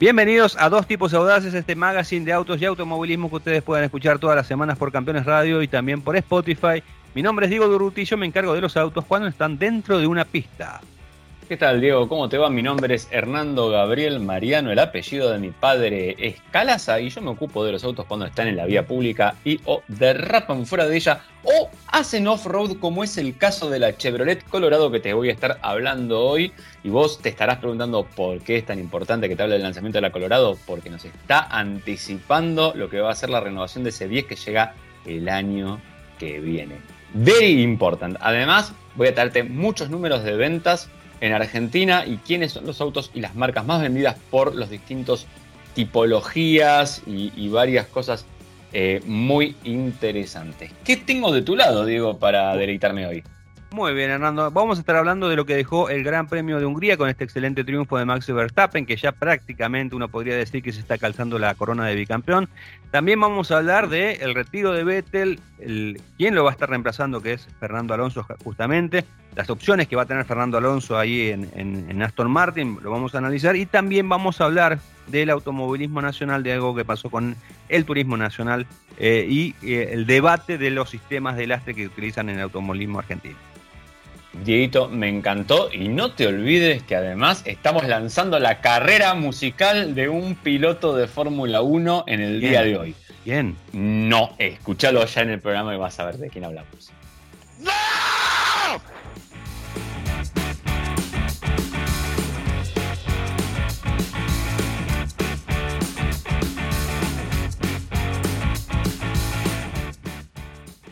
Bienvenidos a Dos Tipos Audaces, este magazine de autos y automovilismo que ustedes pueden escuchar todas las semanas por Campeones Radio y también por Spotify. Mi nombre es Diego Durruti yo me encargo de los autos cuando están dentro de una pista. ¿Qué tal, Diego? ¿Cómo te va? Mi nombre es Hernando Gabriel Mariano, el apellido de mi padre es Calaza y yo me ocupo de los autos cuando están en la vía pública y o derrapan fuera de ella o hacen off-road como es el caso de la Chevrolet Colorado que te voy a estar hablando hoy y vos te estarás preguntando por qué es tan importante que te hable del lanzamiento de la Colorado porque nos está anticipando lo que va a ser la renovación de ese 10 que llega el año que viene. Very important. Además, voy a traerte muchos números de ventas en Argentina y quiénes son los autos y las marcas más vendidas por los distintos tipologías y, varias cosas eh, muy interesantes. ¿Qué tengo de tu lado, Diego, para deleitarme hoy? Muy bien, Hernando. Vamos a estar hablando de lo que dejó el Gran Premio de Hungría con este excelente triunfo de Max Verstappen, que ya prácticamente uno podría decir que se está calzando la corona de bicampeón. También vamos a hablar del el retiro de Vettel, el, quién lo va a estar reemplazando, que es Fernando Alonso justamente, las opciones que va a tener Fernando Alonso ahí en, Aston Martin, lo vamos a analizar. Y también vamos a hablar del automovilismo nacional, de algo que pasó con el turismo nacional eh, y eh, el debate de los sistemas de lastre que utilizan en el automovilismo argentino. Dieguito, me encantó y no te olvides que además estamos lanzando la carrera musical de un piloto de Fórmula 1 en el día de hoy. Bien. No, escúchalo ya en el programa y vas a ver de quién hablamos.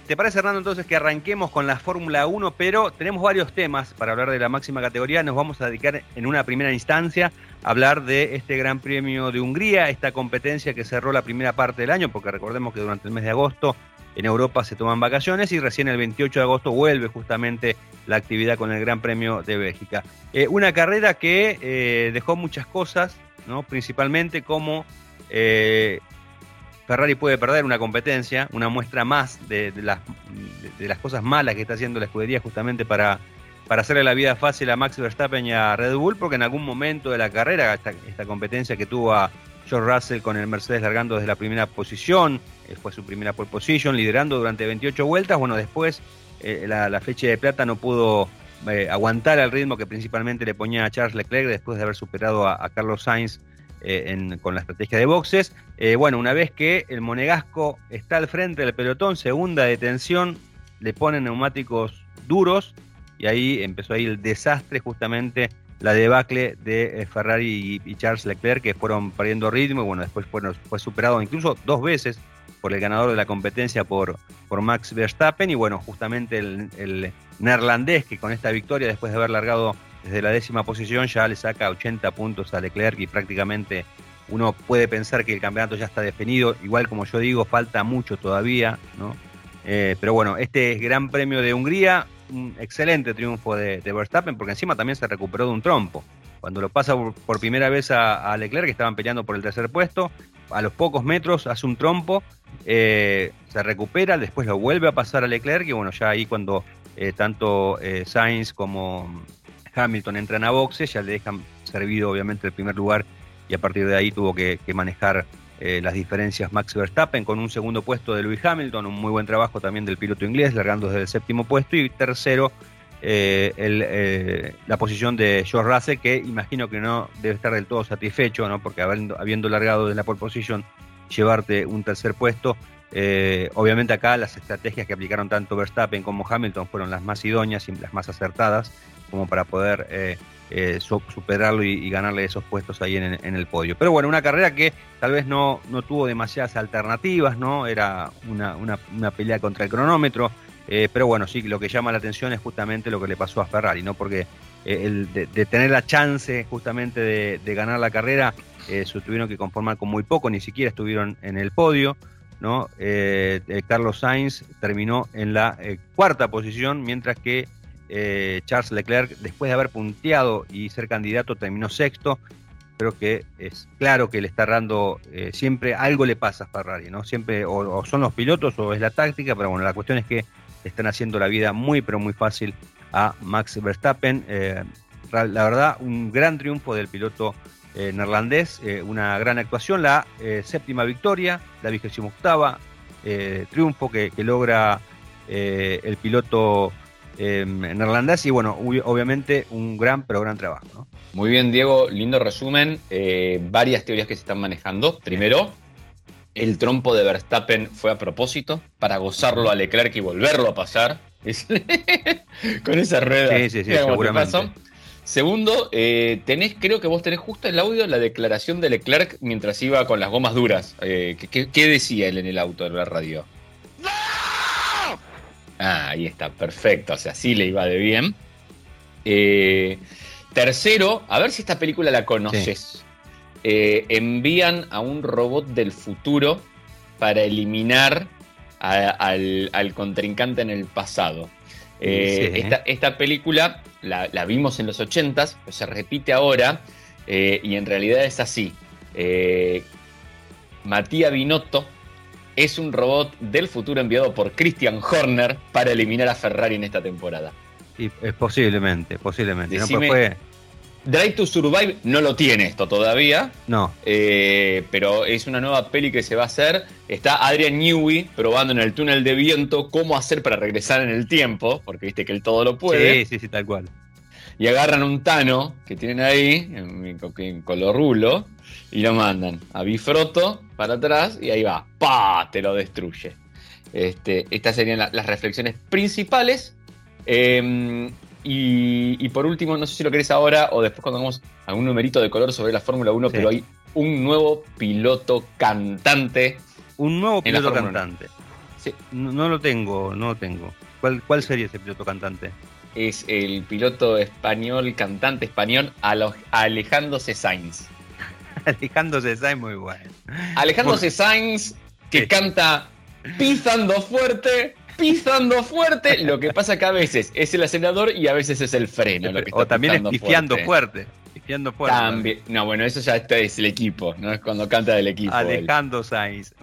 ¿Te parece, Hernando, entonces que arranquemos con la Fórmula 1? Pero tenemos varios temas para hablar de la máxima categoría. Nos vamos a dedicar en una primera instancia a hablar de este Gran Premio de Hungría, esta competencia que cerró la primera parte del año, porque recordemos que durante el mes de agosto en Europa se toman vacaciones y recién el 28 de agosto vuelve justamente la actividad con el Gran Premio de Bélgica. Eh, una carrera que eh, dejó muchas cosas, ¿no? principalmente como eh, Ferrari puede perder una competencia, una muestra más de, las, de, las, cosas malas que está haciendo la escudería justamente para, para hacerle la vida fácil a Max Verstappen y a Red Bull, porque en algún momento de la carrera, esta, competencia que tuvo a George Russell con el Mercedes largando desde la primera posición, eh, fue su primera pole position, liderando durante 28 vueltas, bueno, después eh, la, flecha de plata no pudo eh, aguantar el ritmo que principalmente le ponía a Charles Leclerc después de haber superado a Carlos Sainz eh, con la estrategia de boxes. Eh, bueno, una vez que el Monegasco está al frente del pelotón, segunda detención, le ponen neumáticos duros y ahí empezó ahí el desastre justamente la debacle de eh, Ferrari y, Charles Leclerc que fueron perdiendo ritmo y bueno, después fue superado incluso dos veces por el ganador de la competencia por, por Max Verstappen y bueno, justamente el neerlandés que con esta victoria después de haber largado desde la décima posición ya le saca 80 puntos a Leclerc y prácticamente uno puede pensar que el campeonato ya está definido. Igual como yo digo, falta mucho todavía, ¿no? Eh, pero bueno, este Gran Premio de Hungría, un excelente triunfo de, Verstappen, porque encima también se recuperó de un trompo. Cuando lo pasa por, primera vez a, Leclerc, que estaban peleando por el tercer puesto, a los pocos metros hace un trompo, eh, se recupera, después lo vuelve a pasar a Leclerc, y bueno, ya ahí cuando eh, tanto Sainz como Hamilton entran a boxes, ya le dejan servido obviamente el primer lugar y a partir de ahí tuvo que, manejar eh, las diferencias Max Verstappen con un segundo puesto de Lewis Hamilton, un muy buen trabajo también del piloto inglés, largando desde el séptimo puesto y tercero eh, eh, la posición de George Russell, que imagino que no debe estar del todo satisfecho, ¿no? porque habiendo, habiendo largado desde la pole position, llevarte un tercer puesto. obviamente acá las estrategias que aplicaron tanto Verstappen como Hamilton fueron las más idóneas y las más acertadas como para poder eh, eh, superarlo y, ganarle esos puestos ahí en, el podio. Pero bueno, una carrera que tal vez no, no tuvo demasiadas alternativas, ¿no? Era una, una, pelea contra el cronómetro. Eh, pero bueno, sí, lo que llama la atención es justamente lo que le pasó a Ferrari, ¿no? Porque de, tener la chance justamente de, ganar la carrera, se tuvieron que conformar con muy poco, ni siquiera estuvieron en el podio. ¿no? Carlos Sainz terminó en la cuarta posición, mientras que eh, Charles Leclerc, después de haber punteado y ser candidato, terminó sexto. Creo que es claro que le está dando, eh, siempre algo le pasa a Ferrari, ¿no? Siempre o, son los pilotos o es la táctica, pero bueno, la cuestión es que están haciendo la vida muy, pero muy fácil a Max Verstappen. Eh, la verdad, un gran triunfo del piloto neerlandés, una gran actuación, la séptima victoria, la vigésima octava triunfo que, logra el piloto neerlandés y bueno, obviamente un gran pero gran trabajo. Muy bien, Diego, lindo resumen. varias teorías que se están manejando. Primero, el trompo de Verstappen fue a propósito para gozarlo a Leclerc y volverlo a pasar. Con esa rueda. Sí, sí, sí, seguramente. Segundo, eh, tenés, creo que vos tenés justo el audio la declaración de Leclerc mientras iba con las gomas duras. Eh, ¿qué, decía él en el auto de la radio? Ah, ahí está, perfecto. O sea, sí le iba de bien. Eh, tercero, a ver si esta película la conoces. envían a un robot del futuro para eliminar al, contrincante en el pasado. Eh, esta, película la, vimos en los 80s, se repite ahora eh, y en realidad es así. Eh, Matías Binotto es un robot del futuro enviado por Christian Horner para eliminar a Ferrari en esta temporada. Y, posiblemente, posiblemente. no, fue, Drive to Survive no lo tiene esto todavía. No. Eh, pero es una nueva peli que se va a hacer. Está Adrian Newey probando en el túnel de viento cómo hacer para regresar en el tiempo, porque viste que él todo lo puede. Sí, sí, sí, tal cual. Y agarran un Tano que tienen ahí, en, color rulo, y lo mandan a Bifroto para atrás y ahí va. ¡Pah! Te lo destruye. Este, estas serían las reflexiones principales. Eh, y, por último, no sé si lo querés ahora o después cuando hagamos algún numerito de color sobre la Fórmula 1, pero hay un nuevo piloto cantante. Un nuevo piloto cantante. Sí. No, lo tengo, no lo tengo. ¿Cuál, ¿Cuál sería ese piloto cantante? Es el piloto español, cantante español, Alejándose Sainz. Alejándose Sainz, muy bueno. Alejándose Sainz, que canta pisando fuerte, pisando fuerte. Lo que pasa que a veces es el acelerador y a veces es el freno. o también es pifiando fuerte. Pifiando fuerte. También. No, bueno, eso ya es el equipo, no es cuando canta del equipo. Alejandro Sainz.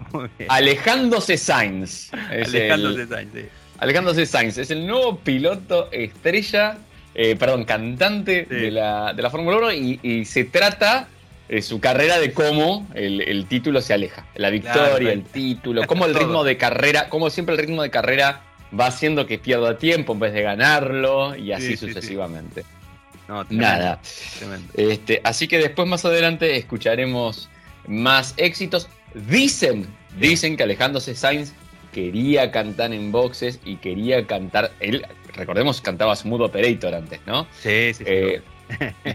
Alejándose Sainz. Alejándose Sainz, sí. Alejándose Sainz es el nuevo piloto estrella, eh, perdón, cantante de, la, de la Fórmula 1 y se trata eh, su carrera de cómo el, título se aleja. La victoria, el título, cómo el ritmo de carrera, cómo siempre el ritmo de carrera va haciendo que pierda tiempo en vez de ganarlo y así sucesivamente. Nada. Este, así que después más adelante escucharemos más éxitos. Dicen, dicen que alejándose Sainz quería cantar en boxes y quería cantar. Él, recordemos, cantaba Smooth Operator antes, ¿no? Sí, sí, sí. Eh,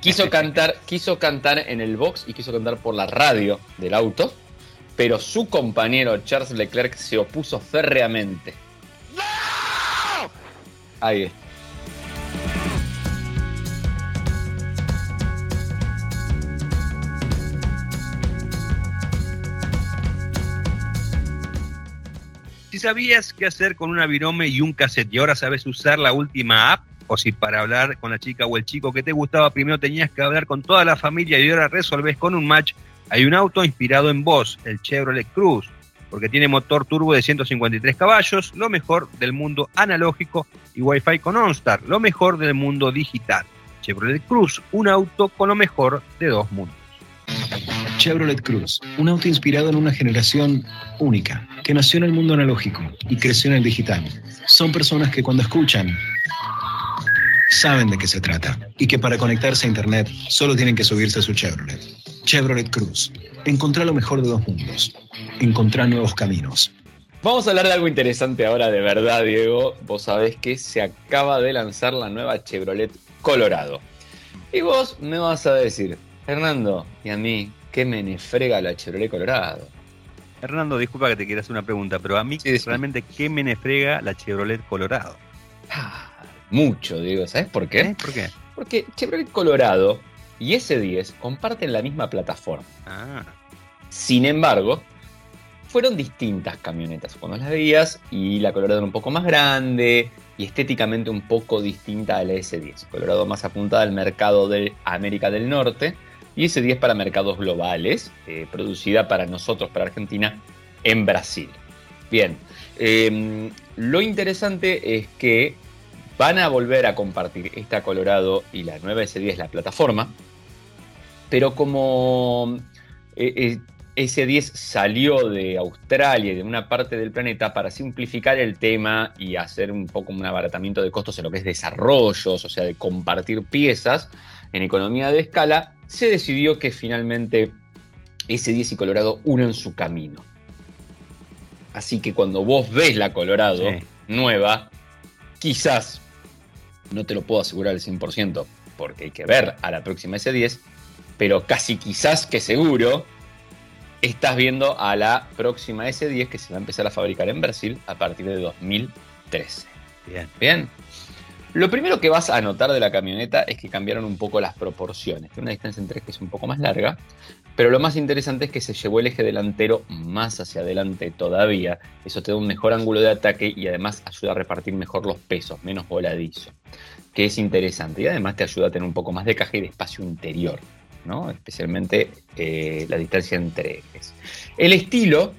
quiso cantar, quiso cantar en el box y quiso cantar por la radio del auto, pero su compañero Charles Leclerc se opuso férreamente. ¡No! Ahí está. Si sabías qué hacer con una virome y un cassette y ahora sabes usar la última app, o si para hablar con la chica o el chico que te gustaba primero tenías que hablar con toda la familia y ahora resolves con un match, hay un auto inspirado en vos, el Chevrolet Cruz, porque tiene motor turbo de 153 caballos, lo mejor del mundo analógico y Wi-Fi con OnStar, lo mejor del mundo digital. Chevrolet Cruz, un auto con lo mejor de dos mundos. Chevrolet Cruz, un auto inspirado en una generación única, que nació en el mundo analógico y creció en el digital. Son personas que cuando escuchan saben de qué se trata y que para conectarse a Internet solo tienen que subirse a su Chevrolet. Chevrolet Cruz. Encontrá lo mejor de dos mundos. Encontrá nuevos caminos. Vamos a hablar de algo interesante ahora, de verdad, Diego. Vos sabés que se acaba de lanzar la nueva Chevrolet Colorado. Y vos me vas a decir, Hernando, y a mí, ¿qué me frega la Chevrolet Colorado? Hernando, disculpa que te quiera hacer una pregunta, pero a mí realmente, ¿qué me frega la Chevrolet Colorado? Ah, mucho, digo. ¿Sabes por qué? ¿Eh? ¿Por qué? Porque Chevrolet Colorado y S10 comparten la misma plataforma. Ah. Sin embargo, fueron distintas camionetas cuando las veías y la Colorado era un poco más grande y estéticamente un poco distinta a la S10. Colorado más apuntada al mercado de América del Norte y S10 para mercados globales, eh, producida para nosotros, para Argentina, en Brasil. Bien, em, lo interesante es que Van a volver a compartir esta Colorado y la nueva S10, la plataforma, pero como eh, S10 salió de Australia y de una parte del planeta para simplificar el tema y hacer un poco un abaratamiento de costos en lo que es desarrollos, o sea, de compartir piezas en economía de escala, se decidió que finalmente S10 y Colorado unen su camino. Así que cuando vos ves la Colorado nueva, quizás, no te lo puedo asegurar al 100%, porque hay que ver a la próxima S10, pero casi quizás que seguro estás viendo a la próxima S10 que se va a empezar a fabricar en Brasil a partir de 2013. Bien. Bien. Lo primero que vas a notar de la camioneta es que cambiaron un poco las proporciones. Tiene una distancia en 3 que es un poco más larga, pero lo más interesante es que se llevó el eje delantero más hacia adelante todavía. Eso te da un mejor ángulo de ataque y además ayuda a repartir mejor los pesos, menos voladizo, que es interesante. Y además te ayuda a tener un poco más de caja y de espacio interior especialmente eh, la distancia entre ejes. El estilo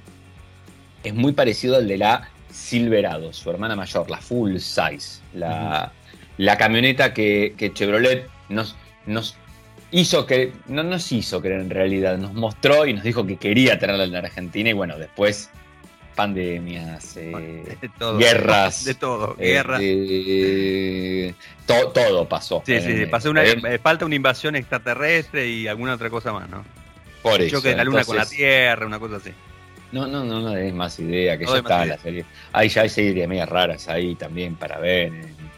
es muy parecido al de la Silverado, su hermana mayor, la full size, la, camioneta que, Chevrolet nos, nos hizo que, no nos hizo creer en realidad, nos mostró y nos dijo que quería tenerla en la Argentina y bueno, después pandemias, eh, guerras. De todo, eh, guerras. todo pasó. Sí, sí, pasó una, eh, falta una invasión extraterrestre y alguna otra cosa más, ¿no? Por eso. Choque de la luna con la Tierra, una cosa así. No, no, no, no es más idea, que ya está la serie. Hay ya hay series medias raras ahí también para ver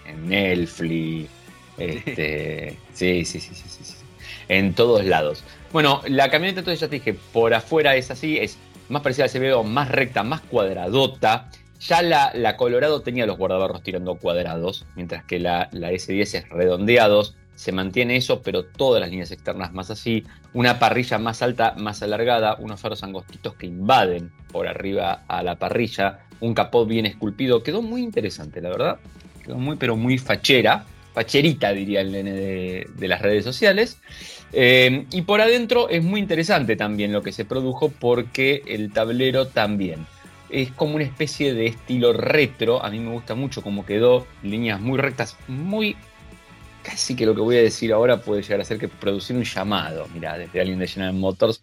en, Netflix. Este, sí, sí, sí, sí, sí, sí. En todos lados. Bueno, la camioneta entonces ya te dije, por afuera es así, es más parecida al CBO, más recta, más cuadradota. Ya la, la, Colorado tenía los guardabarros tirando cuadrados, mientras que la, la S10 es redondeados. Se mantiene eso, pero todas las líneas externas más así. Una parrilla más alta, más alargada, unos faros angostitos que invaden por arriba a la parrilla, un capó bien esculpido. Quedó muy interesante, la verdad. Quedó muy, pero muy fachera. Facherita, diría el nene de, de las redes sociales. Eh, y por adentro es muy interesante también lo que se produjo porque el tablero también es como una especie de estilo retro. A mí me gusta mucho cómo quedó, líneas muy rectas, muy... Casi que lo que voy a decir ahora puede llegar a ser que producir un llamado, mira, desde alguien de General Motors,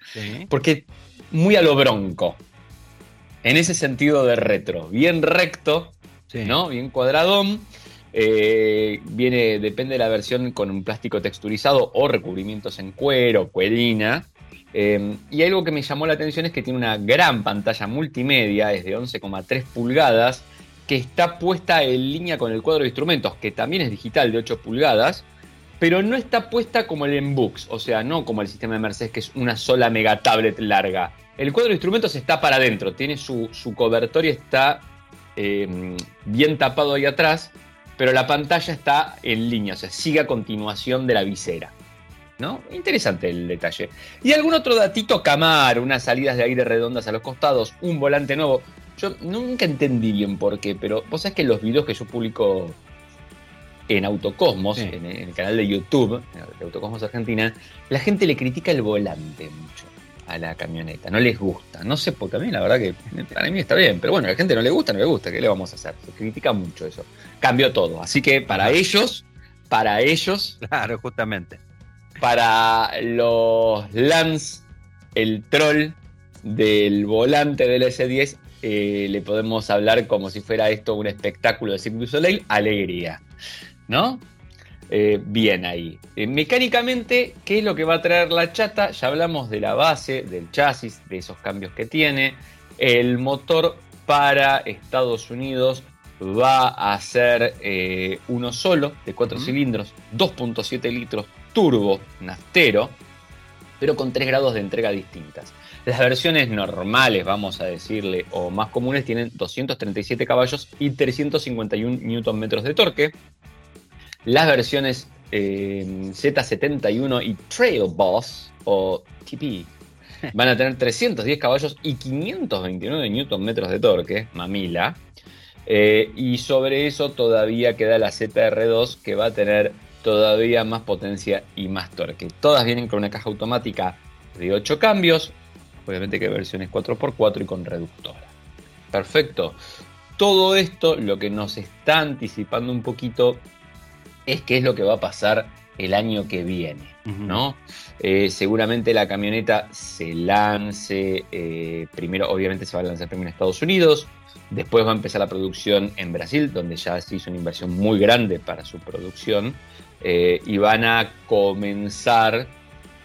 porque muy a lo bronco, en ese sentido de retro, bien recto, ¿no? Bien cuadradón eh, viene, depende de la versión, con un plástico texturizado o recubrimientos en cuero, cuerina. Eh, y algo que me llamó la atención es que tiene una gran pantalla multimedia, es de 11,3 pulgadas, que está puesta en línea con el cuadro de instrumentos, que también es digital de 8 pulgadas, pero no está puesta como el Embooks, o sea, no como el sistema de Mercedes, que es una sola mega tablet larga. El cuadro de instrumentos está para adentro, tiene su, su cobertor y está eh, bien tapado ahí atrás pero la pantalla está en línea, o sea, sigue a continuación de la visera. ¿No? Interesante el detalle. Y algún otro datito camar, unas salidas de aire redondas a los costados, un volante nuevo. Yo nunca entendí bien por qué, pero vos sabés que los videos que yo publico en Autocosmos, en, el canal de YouTube, de Autocosmos Argentina, la gente le critica el volante mucho a la camioneta, no les gusta. No sé, porque a mí la verdad que para mí está bien, pero bueno, a la gente no le gusta, no le gusta, ¿qué le vamos a hacer? Se critica mucho eso. Cambió todo. Así que para ellos, para ellos. Claro, justamente. Para los Lance, el troll del volante del S10, eh, le podemos hablar como si fuera esto un espectáculo de Cirque du Soleil, alegría. ¿No? Eh, bien ahí. Eh, mecánicamente, ¿qué es lo que va a traer la chata? Ya hablamos de la base, del chasis, de esos cambios que tiene. El motor para Estados Unidos va a ser eh, uno solo, de cuatro cilindros, 2.7 litros, turbo, naftero, pero con tres grados de entrega distintas. Las versiones normales, vamos a decirle, o más comunes, tienen 237 caballos y 351 Nm de torque. Las versiones eh, Z71 y Trail Boss o TP van a tener 310 caballos y 529 Nm de torque, mamila. Eh, y sobre eso todavía queda la ZR2 que va a tener todavía más potencia y más torque. Todas vienen con una caja automática de 8 cambios, obviamente que versiones 4x4 y con reductora. Perfecto. Todo esto lo que nos está anticipando un poquito es qué es lo que va a pasar el año que viene, ¿no? Eh, seguramente la camioneta se lance, eh, primero obviamente se va a lanzar primero en Estados Unidos, después va a empezar la producción en Brasil, donde ya se hizo una inversión muy grande para su producción, eh, y van a comenzar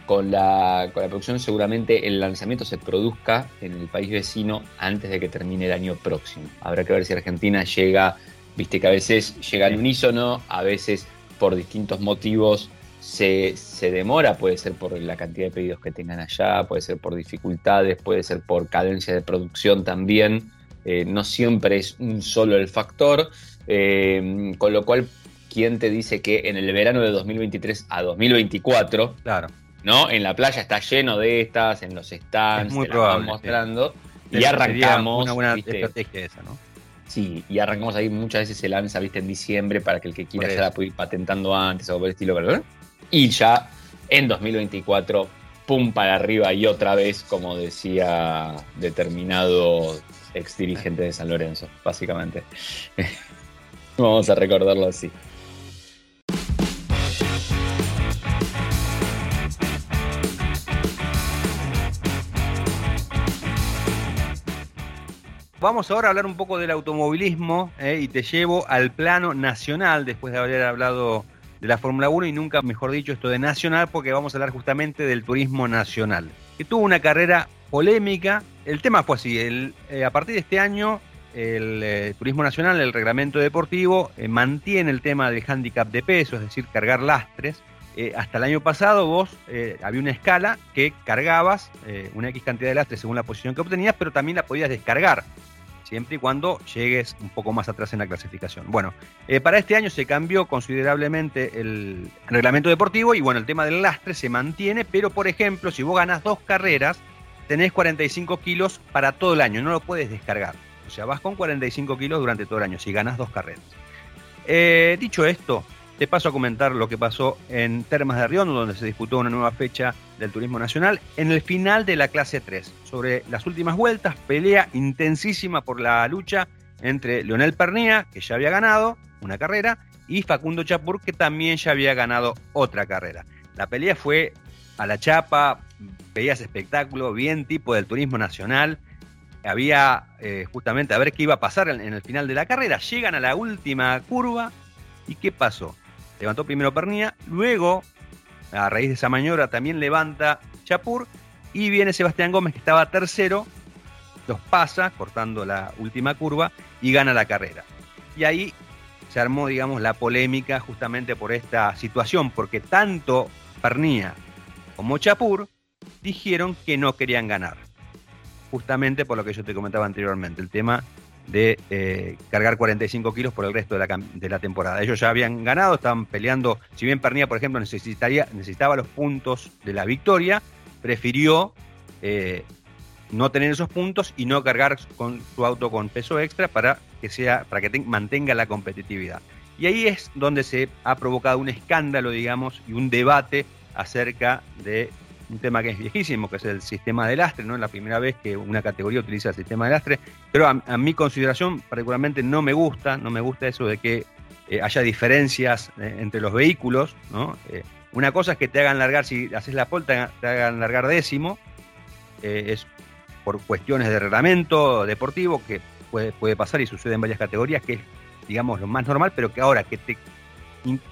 con la, con la producción, seguramente el lanzamiento se produzca en el país vecino antes de que termine el año próximo. Habrá que ver si Argentina llega, viste que a veces llega al unísono, a veces por distintos motivos se, demora, puede ser por la cantidad de pedidos que tengan allá, puede ser por dificultades, puede ser por cadencia de producción también. Eh, no siempre es un solo el factor, eh, con lo cual, ¿quién te dice que en el verano de 2023 a 2024, claro. ¿no? En la playa está lleno de estas, en los stands, muy probable, mostrando. Y arrancamos. Una buena estrategia esa, ¿no? Sí, y arrancamos ahí, muchas veces se lanza, viste, en diciembre para que el que quiera ya la pueda ir patentando antes o por el estilo, ¿verdad? Y ya en 2024, pum para arriba y otra vez, como decía determinado ex dirigente de San Lorenzo, básicamente. Vamos a recordarlo así. Vamos ahora a hablar un poco del automovilismo eh, y te llevo al plano nacional después de haber hablado de la Fórmula 1 y nunca mejor dicho esto de nacional porque vamos a hablar justamente del turismo nacional, que tuvo una carrera polémica. El tema fue así, eh, a partir de este año el eh, turismo nacional, el reglamento deportivo, mantiene el tema del handicap de peso, es decir, cargar lastres. hasta el año pasado vos había una escala que cargabas una X cantidad de lastres según la posición que obtenías, pero también la podías descargar siempre y cuando llegues un poco más atrás en la clasificación. Bueno, eh, para este año se cambió considerablemente el reglamento deportivo y bueno, el tema del lastre se mantiene, pero por ejemplo, si vos ganas dos carreras, tenés 45 kilos para todo el año, no lo puedes descargar. O sea, vas con 45 kilos durante todo el año si ganas dos carreras. Eh, dicho esto, te paso a comentar lo que pasó en Termas de Riondo, donde se disputó una nueva fecha del Turismo Nacional, en el final de la clase 3. Sobre las últimas vueltas, pelea intensísima por la lucha entre Leonel Pernía, que ya había ganado una carrera, y Facundo Chapur, que también ya había ganado otra carrera. La pelea fue a la chapa, veías espectáculo, bien tipo del Turismo Nacional. Había eh, justamente a ver qué iba a pasar en el final de la carrera. Llegan a la última curva. ¿Y qué pasó? Levantó primero Pernía, luego, a raíz de esa maniobra, también levanta Chapur y viene Sebastián Gómez, que estaba tercero, los pasa, cortando la última curva, y gana la carrera. Y ahí se armó, digamos, la polémica justamente por esta situación, porque tanto Pernía como Chapur dijeron que no querían ganar. Justamente por lo que yo te comentaba anteriormente, el tema de eh, cargar 45 kilos por el resto de la, de la, temporada. Ellos ya habían ganado, estaban peleando, si bien Pernilla, por ejemplo, necesitaría, necesitaba los puntos de la victoria, prefirió eh, no tener esos puntos y no cargar con su auto con peso extra para que, sea, para que mantenga la competitividad. Y ahí es donde se ha provocado un escándalo, digamos, y un debate acerca de un tema que es viejísimo, que es el sistema de lastre, ¿no? Es la primera vez que una categoría utiliza el sistema de lastre, pero a, mi consideración particularmente no me gusta, no me gusta eso de que eh, haya diferencias eh, entre los vehículos, ¿no? Eh, una cosa es que te hagan largar, si haces la pole, te, hagan largar décimo, es por cuestiones de reglamento deportivo, que puede, puede pasar y sucede en varias categorías, que es, digamos, lo más normal, pero que ahora que te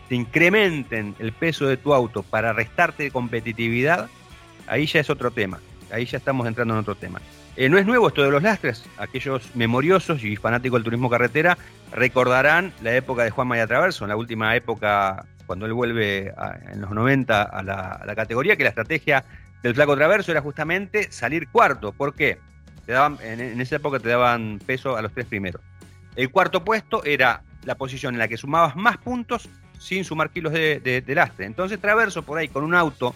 te incrementen el peso de tu auto para restarte competitividad, ahí ya es otro tema. Ahí ya estamos entrando en otro tema. Eh, no es nuevo esto de los lastres. Aquellos memoriosos y fanáticos del turismo carretera recordarán la época de Juan Maya Traverso, en la última época, cuando él vuelve en los 90 a la, categoría, que la estrategia del flaco Traverso era justamente salir cuarto. ¿Por qué? Te daban, en, esa época te daban peso a los tres primeros. El cuarto puesto era la posición en la que sumabas más puntos sin sumar kilos de lastre. Entonces Traverso por ahí con un auto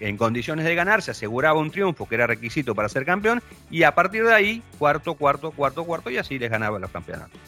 en condiciones de ganar, se aseguraba un triunfo que era requisito para ser campeón y a partir de ahí, cuarto, cuarto, cuarto, cuarto y así les ganaba los campeonatos.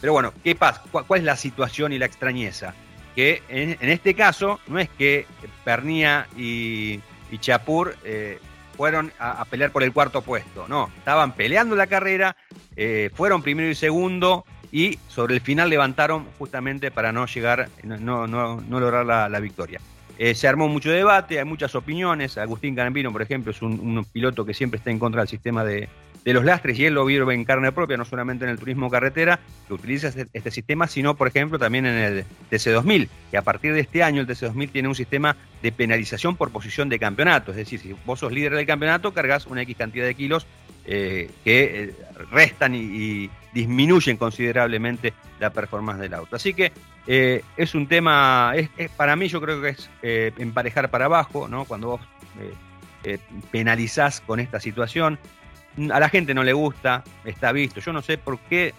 Pero bueno, ¿qué pasa? ¿Cuál, es la situación y la extrañeza? Que en, este caso no es que Pernía y, Chapur eh, fueron a, pelear por el cuarto puesto, no, estaban peleando la carrera, eh, fueron primero y segundo y sobre el final levantaron justamente para no llegar, no, no, no lograr la, victoria. Eh, se armó mucho debate, hay muchas opiniones. Agustín Canambino, por ejemplo, es un, piloto que siempre está en contra del sistema de, los lastres y él lo vio en carne propia, no solamente en el turismo carretera, que utiliza este, este, sistema, sino, por ejemplo, también en el TC2000, que a partir de este año el TC2000 tiene un sistema de penalización por posición de campeonato. Es decir, si vos sos líder del campeonato, cargas una X cantidad de kilos eh, que eh, restan y, disminuyen considerablemente la performance del auto. Así que eh, es un tema, es, para mí yo creo que es emparejar para abajo, ¿no? cuando vos penalizás con esta situación. A la gente no le gusta, está visto. Yo no sé por qué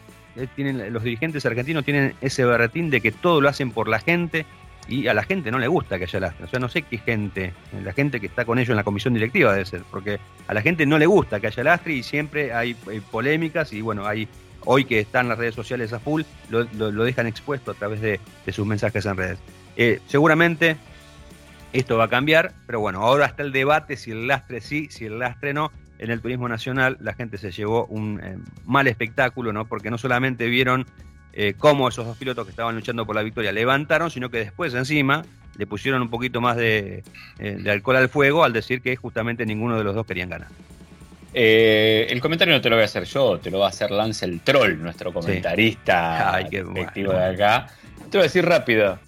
tienen, los dirigentes argentinos tienen ese berretín de que todo lo hacen por la gente y a la gente no le gusta que haya lastre. O sea, no sé qué gente, la gente que está con ellos en la comisión directiva debe ser, porque a la gente no le gusta que haya lastre y siempre hay, polémicas y bueno, hay hoy que están las redes sociales a full, lo, dejan expuesto a través de, sus mensajes en redes. Eh, seguramente esto va a cambiar, pero bueno, ahora está el debate si el lastre sí, si el lastre no. En el turismo nacional la gente se llevó un eh, mal espectáculo, ¿no? Porque no solamente vieron eh, cómo esos dos pilotos que estaban luchando por la victoria levantaron, sino que después encima le pusieron un poquito más de, eh, alcohol al fuego al decir que justamente ninguno de los dos querían ganar. Eh, el comentario no te lo voy a hacer yo, te lo va a hacer Lance el Troll, nuestro comentarista sí. de acá. Te voy a decir rápido.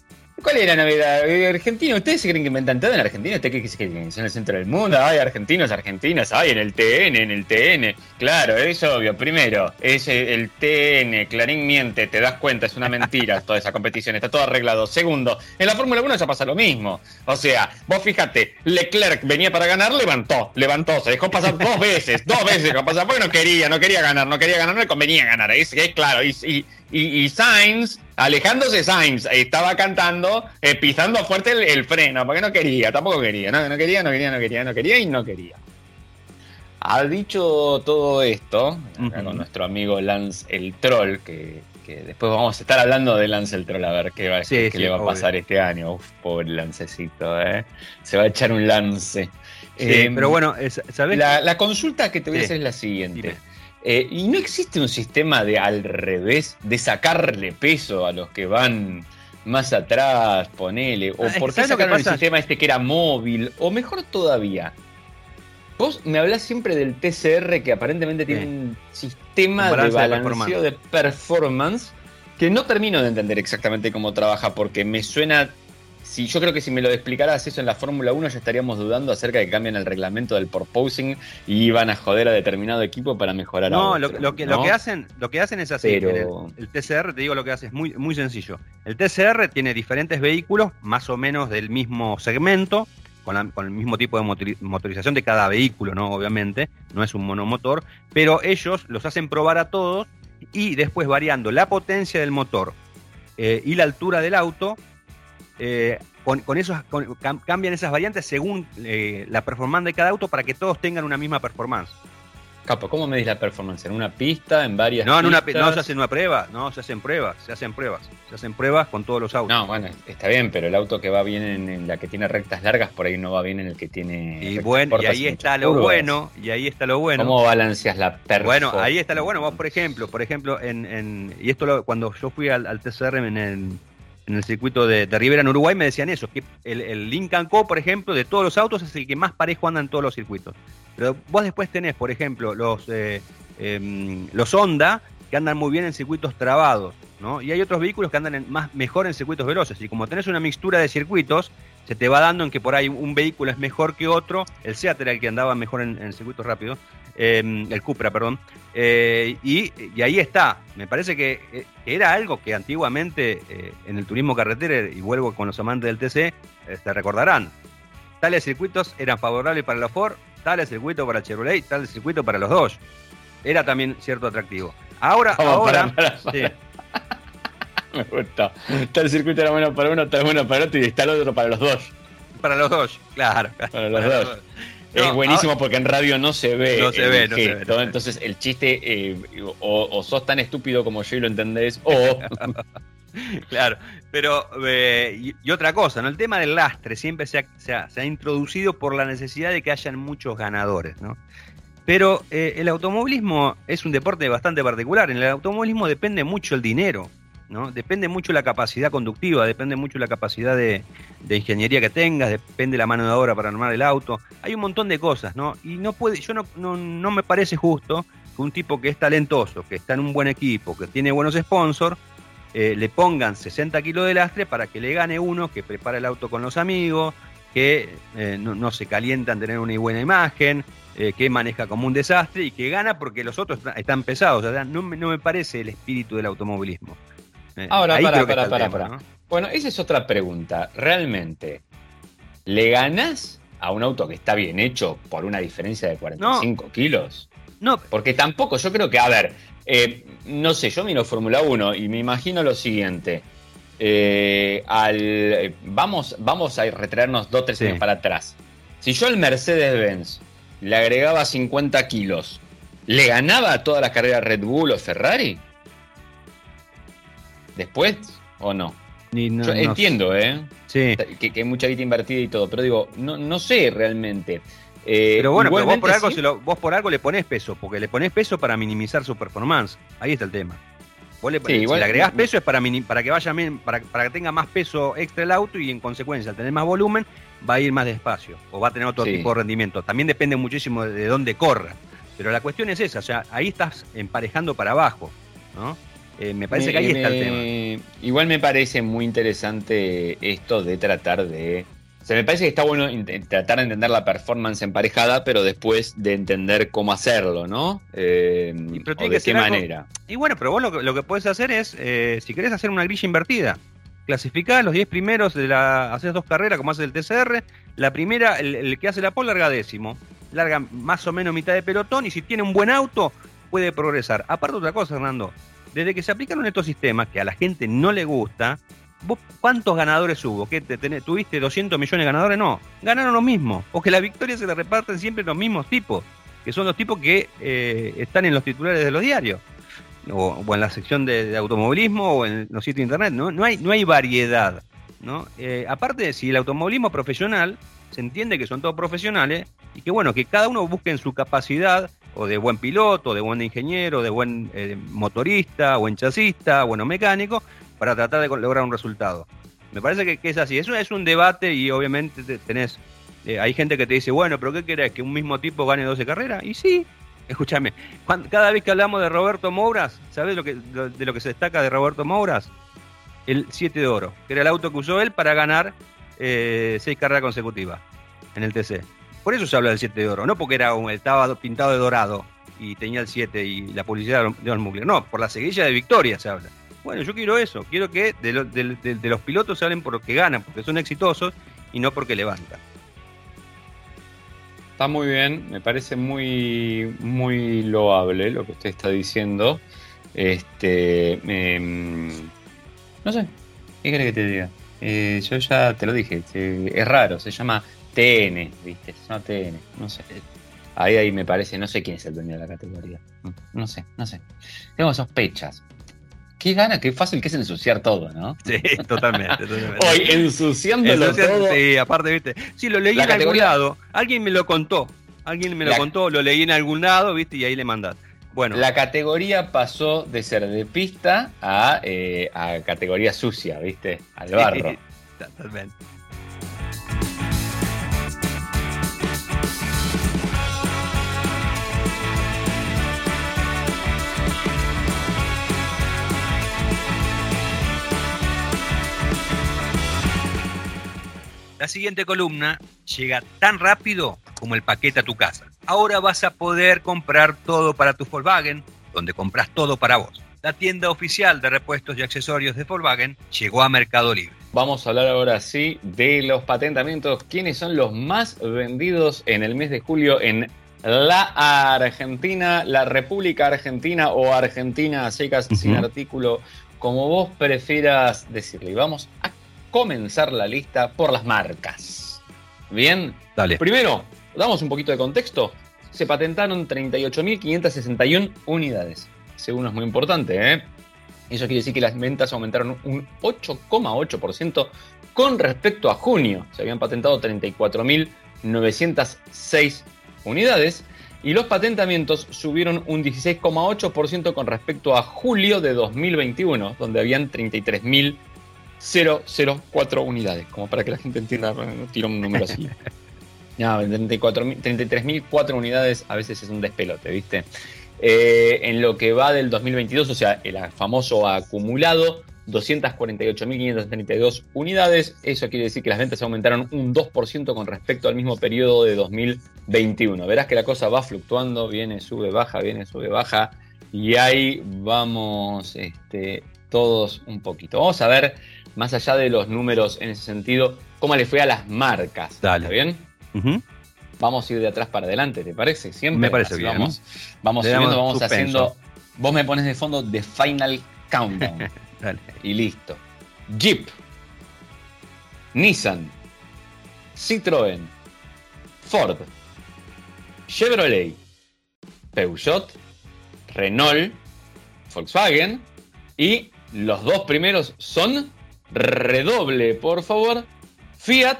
¿Cuál es la novedad? Eh, Argentina, ¿ustedes se creen que inventan todo en Argentina? ¿Ustedes creen que son el centro del mundo? Hay argentinos, argentinas, hay en el TN, en el TN. Claro, es obvio. Primero, es el TN, Clarín miente, te das cuenta, es una mentira toda esa competición, está todo arreglado. Segundo, en la Fórmula 1 ya pasa lo mismo. O sea, vos fíjate, Leclerc venía para ganar, levantó, levantó, se dejó pasar dos veces, dos veces dejó pasar, porque no quería, no quería ganar, no quería ganar, no le convenía ganar, es, es claro. Y, y, y, Sainz, alejándose Sainz, estaba cantando, eh, pisando fuerte el, freno, porque no quería, tampoco quería, no, no quería, no quería, no quería, no quería y no quería. Ha dicho todo esto, con nuestro amigo Lance el Troll, que, después vamos a estar hablando de Lance el Troll, a ver qué, va, le va a pasar este año. Uf, pobre Lancecito, ¿eh? Se va a echar un lance. Eh, pero bueno, ¿sabes? La, consulta que te voy a hacer es la siguiente. Eh, y no existe un sistema de al revés, de sacarle peso a los que van más atrás, ponele. O por qué sacaron el sistema este que era móvil. O mejor todavía. Vos me hablas siempre del TCR que aparentemente tiene un sistema de balanceo de performance que no termino de entender exactamente cómo trabaja porque me suena si yo creo que si me lo explicaras eso en la Fórmula 1 ya estaríamos dudando acerca de que cambien el reglamento del porposing y iban a joder a determinado equipo para mejorar no, lo, lo, que, lo que hacen lo que hacen es así. El, TCR, te digo lo que hace, es muy, muy sencillo. El TCR tiene diferentes vehículos, más o menos del mismo segmento, con, con, el mismo tipo de motorización de cada vehículo, ¿no? Obviamente, no es un monomotor, pero ellos los hacen probar a todos y después variando la potencia del motor eh, y la altura del auto, eh, con, con, esos, cambian esas variantes según eh, la performance de cada auto para que todos tengan una misma performance. Capo, ¿cómo medís la performance? ¿En una pista? ¿En varias no, En una, no, se hace una prueba, no, se hacen pruebas, se hacen pruebas, se hacen pruebas con todos los autos. No, bueno, está bien, pero el auto que va bien en, la que tiene rectas largas, por ahí no va bien en el que tiene. Y bueno, y ahí está lo bueno, y ahí está lo bueno. ¿Cómo balanceas la performance? Bueno, ahí está lo bueno. Vos, por ejemplo, por ejemplo, en, y esto cuando yo fui al, al TCR en el en el circuito de, Rivera en Uruguay me decían eso, que el, Lincoln Co, por ejemplo, de todos los autos es el que más parejo anda en todos los circuitos. Pero vos después tenés, por ejemplo, los, eh, em, los Honda, que andan muy bien en circuitos trabados, ¿no? Y hay otros vehículos que andan más, mejor en circuitos veloces. Y como tenés una mixtura de circuitos, se te va dando en que por ahí un vehículo es mejor que otro. El Seat era el que andaba mejor en, circuitos rápidos, em, el Cupra, perdón. Eh, y, ahí está. Me parece que eh, era algo que antiguamente eh, en el turismo carretera, y vuelvo con los amantes del TC, te recordarán. Tales circuitos eran favorables para la Ford, tales circuitos para Chevrolet, tales circuito para los dos. Era también cierto atractivo. Ahora, ahora. Me gusta. Tal circuito era bueno para uno, tal bueno para otro y está el otro para los dos. Para los dos, claro. Para los dos. Es buenísimo porque en radio no se ve. No se ve, no se ve, Entonces el chiste, eh, o, sos tan estúpido como yo y lo entendés, o. claro, pero. Eh, y, otra cosa, ¿no? El tema del lastre siempre se ha, se ha, introducido por la necesidad de que hayan muchos ganadores, ¿no? Pero eh, el automovilismo es un deporte bastante particular. En el automovilismo depende mucho el dinero, ¿no? Depende mucho la capacidad conductiva, depende mucho la capacidad de, ingeniería que tengas, depende la mano de obra para armar el auto. Hay un montón de cosas, ¿no? Y no puede, yo no, no, me parece justo que un tipo que es talentoso, que está en un buen equipo, que tiene buenos sponsors, eh, le pongan 60 kilos de lastre para que le gane uno que prepara el auto con los amigos, que eh, no, se calienta en tener una buena imagen, eh, que maneja como un desastre y que gana porque los otros están pesados. O sea, no, me parece el espíritu del automovilismo. Ahora, para, para, para, para. Bueno, esa es otra pregunta. ¿Realmente le ganas a un auto que está bien hecho por una diferencia de 45 kilos? No. Porque tampoco, yo creo que, a ver, eh, no sé, yo miro Fórmula 1 y me imagino lo siguiente. Eh, al, vamos, vamos a retraernos dos, tres años para atrás. Si yo al Mercedes-Benz le agregaba 50 kilos, ¿le ganaba a todas las carreras Red Bull o Ferrari? ¿Después o no? yo entiendo, ¿eh? Sí. Que, que, hay mucha guita invertida y todo, pero digo, no, no sé realmente. Eh, pero bueno, vos, por algo vos por algo le pones peso, porque le pones peso para minimizar su performance. Ahí está el tema. Vos le, si le agregás peso es para, para que vaya para, para que tenga más peso extra el auto y en consecuencia, al tener más volumen, va a ir más despacio o va a tener otro tipo de rendimiento. También depende muchísimo de, dónde corra. Pero la cuestión es esa, o sea, ahí estás emparejando para abajo, ¿no? Eh, me parece que ahí está el tema. Igual me parece muy interesante esto de tratar de se me parece que está bueno tratar de entender la performance emparejada, pero después de entender cómo hacerlo, ¿no? Eh, o de qué manera. Y bueno, pero vos lo, que puedes hacer es, eh, si querés hacer una grilla invertida, clasificás los 10 primeros de la. haces dos carreras como hace el TCR. La primera, el, que hace la pole larga décimo. Larga más o menos mitad de pelotón y si tiene un buen auto, puede progresar. Aparte, otra cosa, Hernando. Desde que se aplicaron estos sistemas que a la gente no le gusta, ¿Vos cuántos ganadores hubo? ¿Qué, te ¿Tuviste 200 millones de ganadores? No, ganaron los mismos. O que la victoria se la reparten siempre los mismos tipos, que son los tipos que eh, están en los titulares de los diarios, o, en la sección de, automovilismo, o en los sitios de internet. No, no hay variedad. ¿no? Eh, aparte, si el automovilismo profesional, se entiende que son todos profesionales, y que bueno, que cada uno busque en su capacidad, o de buen piloto, de buen ingeniero, de buen eh, motorista, buen chasista, bueno mecánico, para tratar de lograr un resultado. Me parece que, es así. Eso es un debate y obviamente tenés. Eh, hay gente que te dice, bueno, pero ¿qué querés? ¿Que un mismo tipo gane 12 carreras? Y sí, escúchame. Cada vez que hablamos de Roberto Mouras, ¿sabes lo que, de lo que se destaca de Roberto Mouras? El 7 de oro, que era el auto que usó él para ganar eh, seis carreras consecutivas en el TC. Por eso se habla del 7 de oro, no porque era un, estaba pintado de dorado y tenía el 7 y la publicidad de los Mugler. No, por la seguilla de victoria se habla. Bueno, yo quiero eso, quiero que de, los pilotos se hablen por ganan, porque son exitosos y no porque levantan. Está muy bien, me parece muy, muy loable lo que usted está diciendo. Este, em, no sé, ¿qué crees que te diga? Eh, yo ya te lo dije, es raro, se llama TN, ¿viste? Llama TN, no sé. Ahí, ahí me parece, no sé quién es el dueño de la categoría. No sé, no sé. Tengo sospechas, qué gana, qué fácil que es ensuciar todo, ¿no? Sí, totalmente. Hoy ensuciándolo todo. Sí, aparte, viste. Sí, lo leí en algún lado. Alguien me lo contó. Alguien me lo contó, lo leí en algún lado, viste, y ahí le mandas. Bueno. La categoría pasó de ser de pista a, eh, a categoría sucia, ¿viste? Al barro. totalmente. La siguiente columna llega tan rápido como el paquete a tu casa. Ahora vas a poder comprar todo para tu Volkswagen, donde compras todo para vos. La tienda oficial de repuestos y accesorios de Volkswagen llegó a Mercado Libre. Vamos a hablar ahora sí de los patentamientos. ¿Quiénes son los más vendidos en el mes de julio en la Argentina, la República Argentina o Argentina secas sin artículo, como vos prefieras decirle? Y vamos a comenzar la lista por las marcas. Bien, dale. Primero, damos un poquito de contexto. Se patentaron 38.561 unidades. Según es muy importante, ¿eh? Eso quiere decir que las ventas aumentaron un 8,8% con respecto a junio. Se habían patentado 34.906 unidades Y los patentamientos subieron un 16,8% con respecto a julio de 2021, donde habían 33.004 unidades. Como para que la gente entienda, no tiro un número así. No, 33.004 unidades a veces es un despelote, ¿viste? Eh, en lo que va del 2022, o sea, el famoso acumulado, 248.532 unidades. Eso quiere decir que las ventas aumentaron un 2% con respecto al mismo periodo de 2021. Verás que la cosa va fluctuando, viene, sube, baja, viene, sube, baja. Y ahí vamos este, todos un poquito. Vamos a ver, más allá de los números en ese sentido, cómo le fue a las marcas. Dale. ¿Está bien? Vamos a ir de atrás para adelante, ¿te parece? Siempre. Me parece bien. Vamos, vamos subiendo, vamos haciendo. Vos me pones de fondo The Final Countdown. Y listo. Jeep, Nissan, Citroën, Ford, Chevrolet, Peugeot, Renault, Volkswagen y los dos primeros son redoble, por favor, Fiat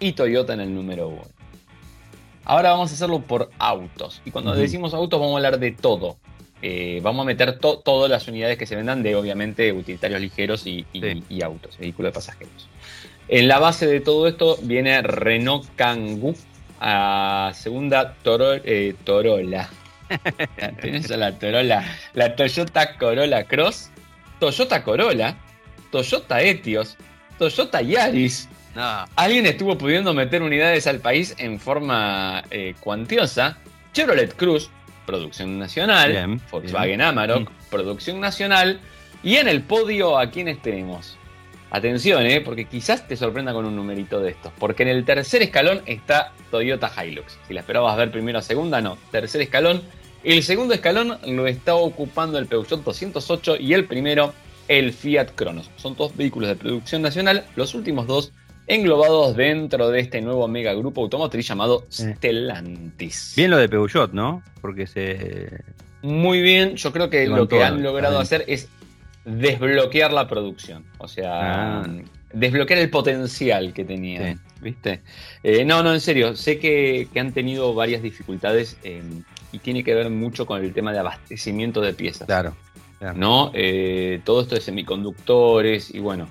y Toyota en el número uno. Ahora vamos a hacerlo por autos. Y cuando decimos autos vamos a hablar de todo. Eh, vamos a meter todas las unidades que se vendan de, obviamente, utilitarios ligeros y, autos, vehículos de pasajeros. En la base de todo esto viene Renault Kangoo, a segunda eh, Torola. Tienes la Torola, la Toyota Corolla Cross, Toyota Corolla, Toyota Etios, Toyota Yaris. Alguien estuvo pudiendo meter unidades al país en forma eh, cuantiosa. Chevrolet Cruz, producción nacional. Volkswagen Amarok, producción nacional. Y en el podio, ¿a quiénes tenemos? Atención, ¿eh? porque quizás te sorprenda con un numerito de estos. Porque en el tercer escalón está Toyota Hilux. Si la esperabas ver primero o segunda, no. Tercer escalón. El segundo escalón lo está ocupando el Peugeot 208 y el primero el Fiat Cronos. Son dos vehículos de producción nacional. Los últimos dos englobados dentro de este nuevo mega grupo automotriz llamado Stellantis. Bien lo de Peugeot, ¿no? Porque se... Muy bien, yo creo que lo que han logrado hacer es desbloquear la producción, o sea, ah. desbloquear el potencial que tenía, ¿viste? Eh, no, no, en serio, sé que, han tenido varias dificultades em, y tiene que ver mucho con el tema de abastecimiento de piezas. Claro. ¿No? Eh, todo esto de semiconductores y bueno,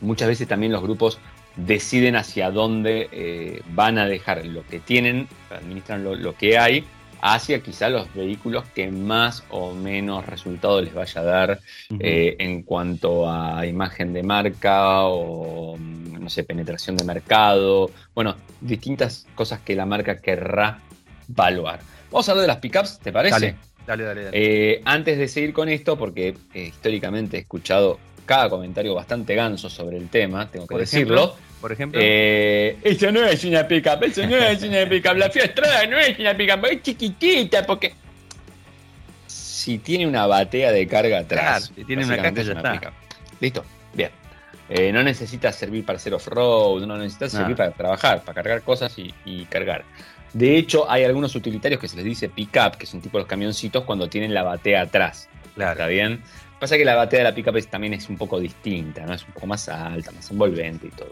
muchas veces también los grupos deciden hacia dónde eh, van a dejar lo que tienen, administran lo, que hay, hacia quizá los vehículos que más o menos resultado les vaya a dar eh, en cuanto a imagen de marca o, no sé, penetración de mercado, bueno, distintas cosas que la marca querrá evaluar. Vamos a hablar de las pickups, ¿te parece? Dale, dale, dale. Eh, antes de seguir con esto, porque históricamente he escuchado cada comentario bastante ganso sobre el tema, tengo que decirlo. por ejemplo. Eh, eso no es una pickup, eso no es una pickup. La Fiat no es una pickup, es chiquitita porque. Si tiene una batea de carga atrás. si tiene una caja ya está. Listo, bien. Eh, no necesita servir para hacer off-road, no necesita servir para trabajar, para cargar cosas y, cargar. De hecho, hay algunos utilitarios que se les dice pickup, que son tipo los camioncitos cuando tienen la batea atrás. Claro. ¿Está bien? Pasa que la batea de la pickup también es un poco distinta, ¿no? Es un poco más alta, más envolvente y todo.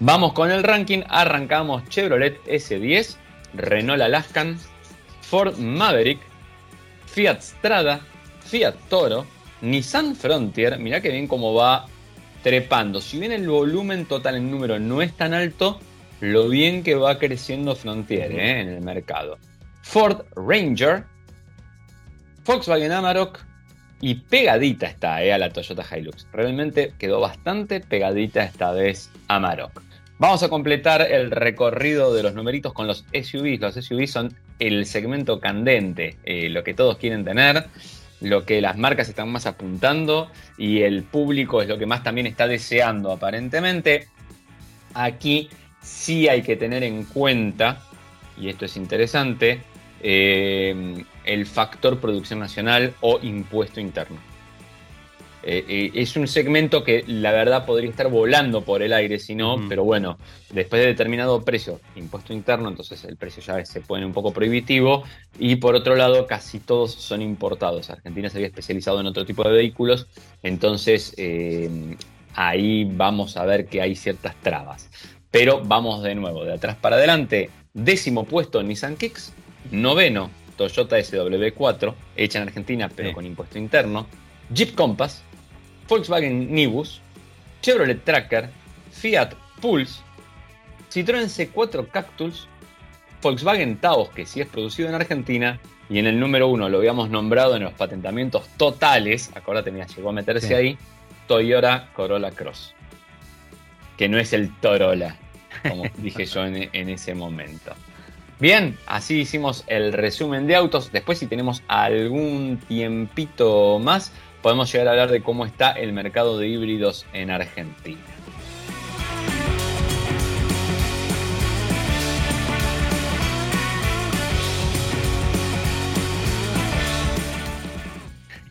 Vamos con el ranking. Arrancamos Chevrolet S10, Renault Alaskan, Ford Maverick, Fiat Strada, Fiat Toro, Nissan Frontier. Mirá que bien cómo va trepando. Si bien el volumen total en número no es tan alto, lo bien que va creciendo Frontier ¿eh? en el mercado. Ford Ranger, Volkswagen Amarok, y pegadita está eh, a la Toyota Hilux. Realmente quedó bastante pegadita esta vez a Maroc. Vamos a completar el recorrido de los numeritos con los SUVs. Los SUVs son el segmento candente, eh, lo que todos quieren tener, lo que las marcas están más apuntando y el público es lo que más también está deseando aparentemente. Aquí sí hay que tener en cuenta, y esto es interesante, eh, el factor producción nacional o impuesto interno. Eh, eh, es un segmento que la verdad podría estar volando por el aire si no, pero bueno, después de determinado precio, impuesto interno, entonces el precio ya se pone un poco prohibitivo y por otro lado casi todos son importados. Argentina se había especializado en otro tipo de vehículos, entonces ahí vamos a ver que hay ciertas trabas. Pero vamos de nuevo, de atrás para adelante, décimo puesto Nissan Kicks, noveno Toyota SW4, hecha en Argentina pero Sí. con impuesto interno, Jeep Compass, Volkswagen Nibus, Chevrolet Tracker, Fiat Pulse, Citroën C4 Cactus, Volkswagen Taos, que sí es producido en Argentina, y en el número uno lo habíamos nombrado en los patentamientos totales, acuérdate, mira, llegó a meterse Sí. ahí, Toyota Corolla Cross, que no es el Torola, como dije yo en, ese momento. Bien, así hicimos el resumen de autos. Después, si tenemos algún tiempito más, podemos llegar a hablar de cómo está el mercado de híbridos en Argentina.